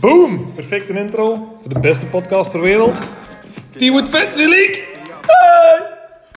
Boom! Perfecte intro voor de beste podcast ter wereld. Die wordt Fancy League!